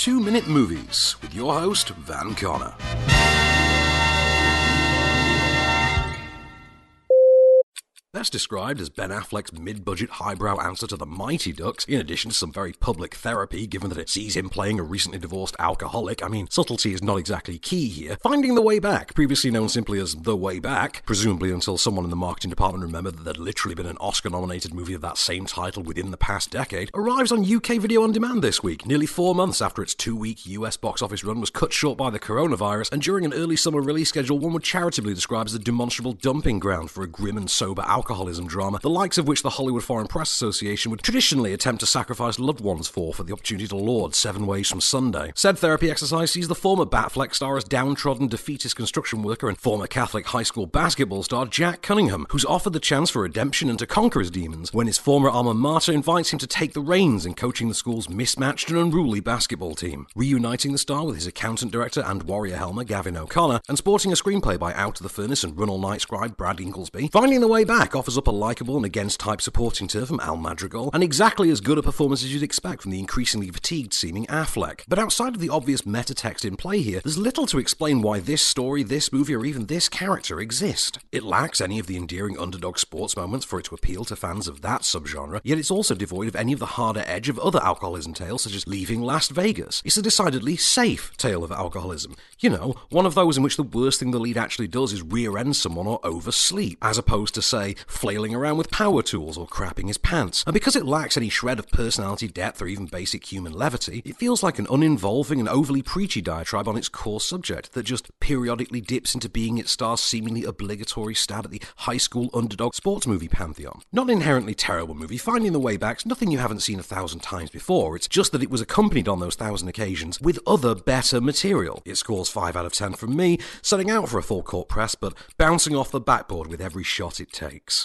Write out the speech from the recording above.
Two Minute Movies with your host, Van Connor. Best described as Ben Affleck's mid budget highbrow answer to the Mighty Ducks, in addition to some very public therapy, given that it sees him playing a recently divorced alcoholic. I mean, subtlety is not exactly key here. Finding the Way Back, previously known simply as The Way Back, presumably until someone in the marketing department remembered that there'd literally been an Oscar nominated movie of that same title within the past decade, arrives on UK video on demand this week, nearly four months after its two week US box office run was cut short by the coronavirus, and during an early summer release schedule one would charitably describe as a demonstrable dumping ground for a grim and sober alcoholism drama, the likes of which the Hollywood Foreign Press Association would traditionally attempt to sacrifice loved ones for for the opportunity to laud Seven Ways from Sunday. Said therapy exercise sees the former Batfleck star as downtrodden defeatist construction worker and former Catholic high school basketball star Jack Cunningham, who's offered the chance for redemption and to conquer his demons when his former alma mater invites him to take the reins in coaching the school's mismatched and unruly basketball team. Reuniting the star with his accountant director and warrior helmer Gavin O'Connor, and sporting a screenplay by Out of the Furnace and Run All Night scribe Brad Ingelsby, Finding the Way Back offers up a likeable and against type supporting turn from Al Madrigal, and exactly as good a performance as you'd expect from the increasingly fatigued seeming Affleck. But outside of the obvious meta text in play here, there's little to explain why this story, this movie, or even this character exist. It lacks any of the endearing underdog sports moments for it to appeal to fans of that subgenre, yet it's also devoid of any of the harder edge of other alcoholism tales, such as Leaving Las Vegas. It's a decidedly safe tale of alcoholism. You know, one of those in which the worst thing the lead actually does is rear end someone or oversleep, as opposed to, say, flailing around with power tools or crapping his pants. And because it lacks any shred of personality depth or even basic human levity, it feels like an uninvolving and overly preachy diatribe on its core subject that just periodically dips into being its star's seemingly obligatory stab at the high school underdog sports movie pantheon. Not an inherently terrible movie, finding the way back's nothing you haven't seen a thousand times before, it's just that it was accompanied on those thousand occasions with other better material. It scores 5 out of 10 from me, setting out for a full court press, but bouncing off the backboard with every shot it takes.